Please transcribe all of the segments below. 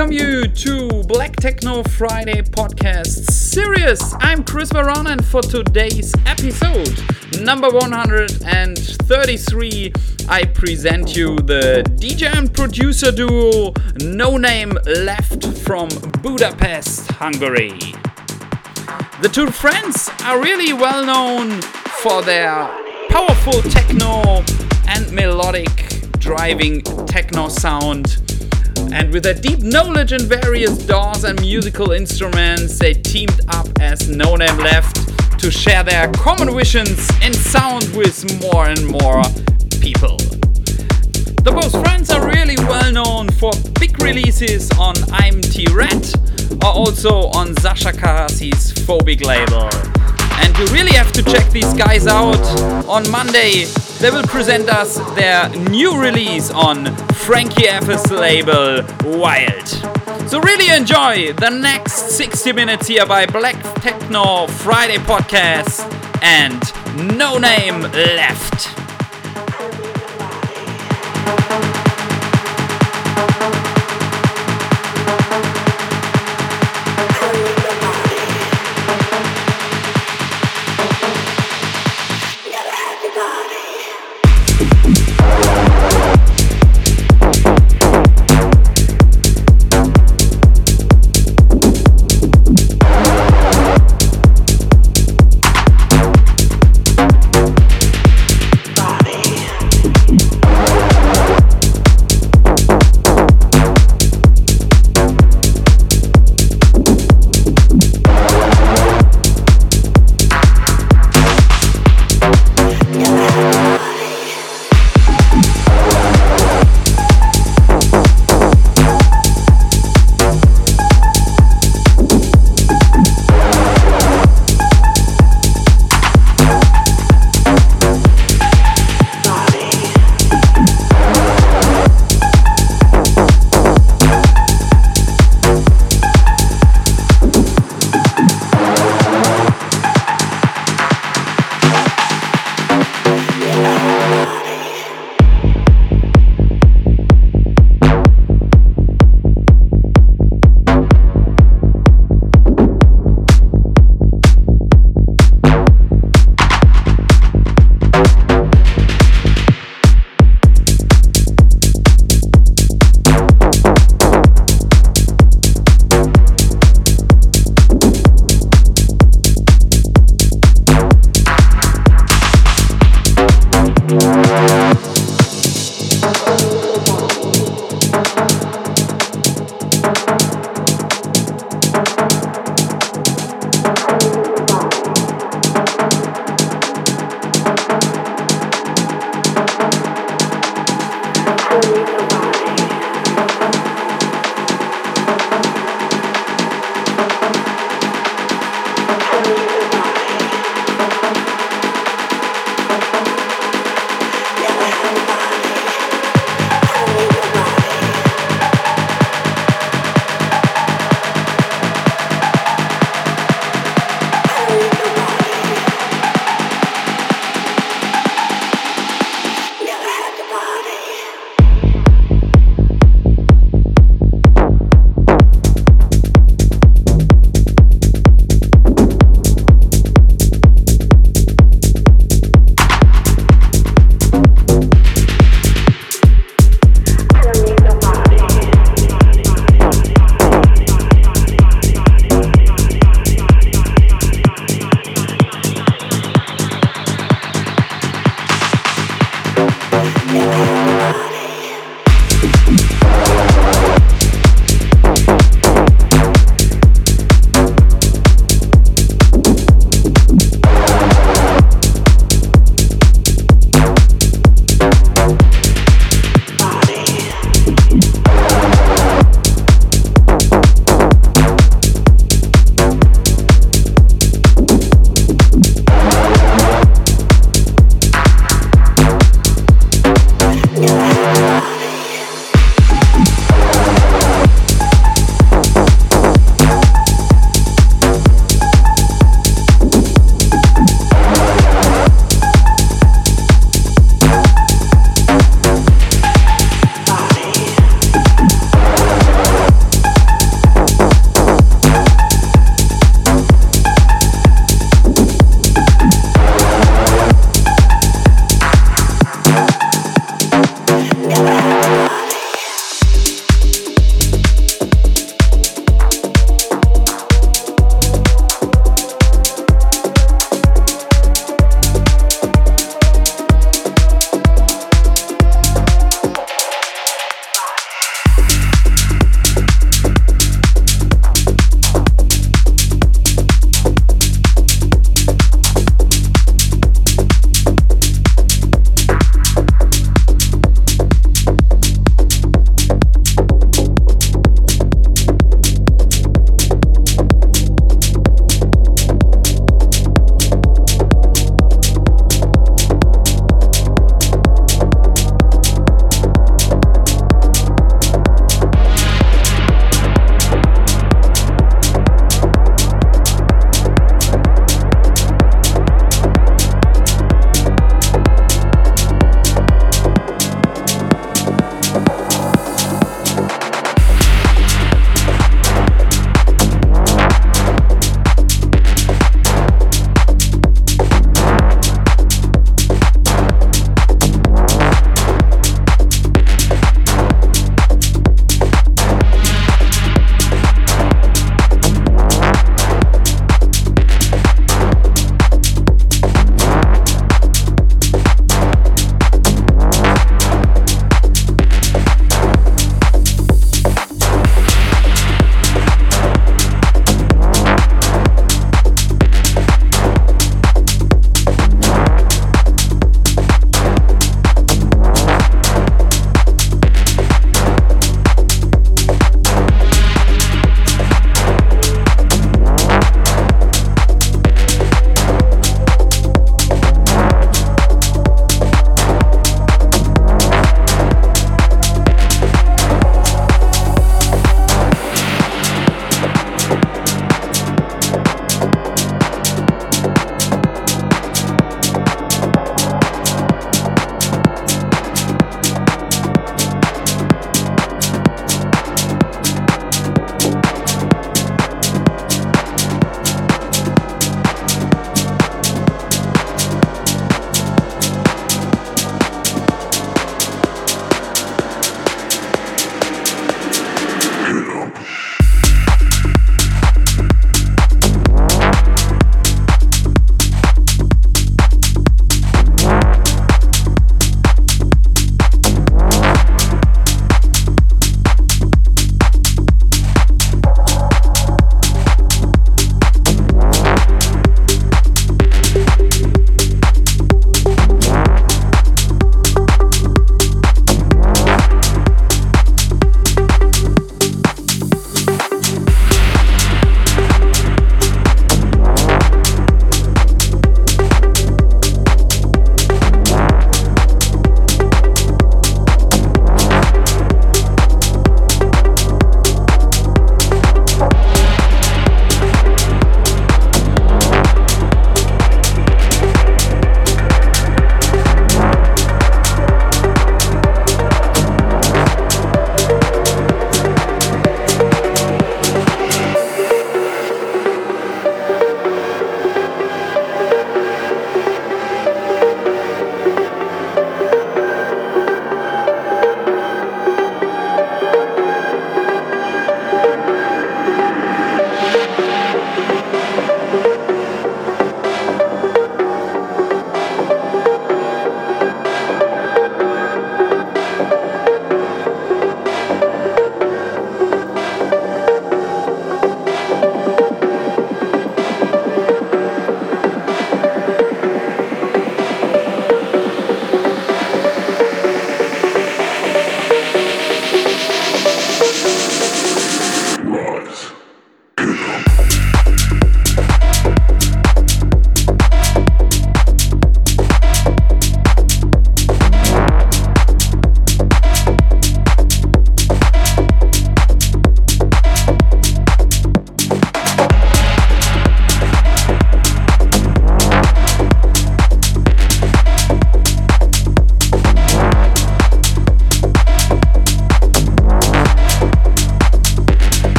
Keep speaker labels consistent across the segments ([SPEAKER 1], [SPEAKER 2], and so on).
[SPEAKER 1] Welcome you to Black Techno Friday podcast series. I'm Chris Veron, and for today's episode, number 133, I present you the DJ and producer duo No Name Left from Budapest, Hungary. The two friends are really well known for their powerful techno and melodic driving techno sound and with their deep knowledge in various DAWs and musical instruments, they teamed up as No Name Left to share their common visions in sound with more and more people. The both friends are really well known for big releases on IAMT Red or also on Sasha Carassi's Phobiq label. And you really have to check these guys out. On Monday, they will present us their new release on Frankie F's label, Wild. So really enjoy the next 60 minutes here by Black Techno Friday podcast and No Name Left.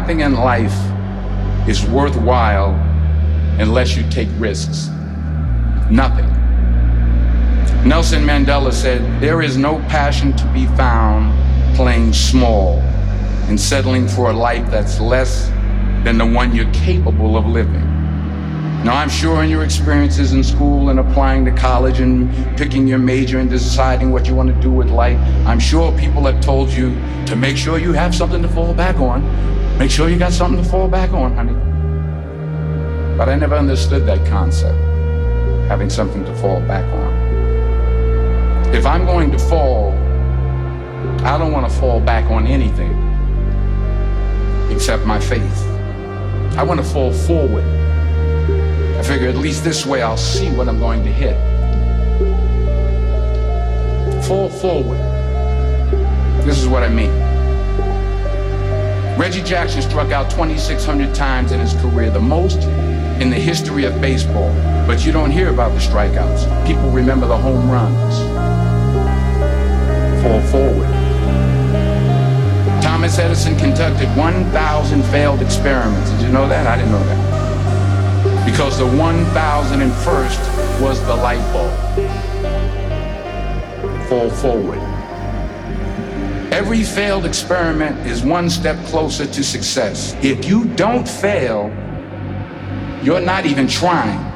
[SPEAKER 1] Nothing in life is worthwhile unless you take risks. Nothing. Nelson Mandela said, There is no passion to be found playing small and settling for a life that's less than the one you're capable of living. Now, I'm sure in your experiences in school and applying to college and picking your major and deciding what you want to do with life, I'm sure people have told you to make sure you have something to fall back on. Make sure you got something to fall back on, honey. But I never understood that concept, having something to fall back on. If I'm going to fall, I don't want to fall back on anything except my faith. I want to fall forward I figure at least this way I'll see what I'm going to hit. Fall forward. This is what I mean. Reggie Jackson struck out 2,600 times in his career, the most in the history of baseball. But you don't hear about the strikeouts. People remember the home runs. Fall forward. Thomas Edison conducted 1,000 failed experiments. Did you know that? I didn't know that because the 1001st was the light bulb. Fall forward. Every failed experiment is one step closer to success. If you don't fail, you're not even trying.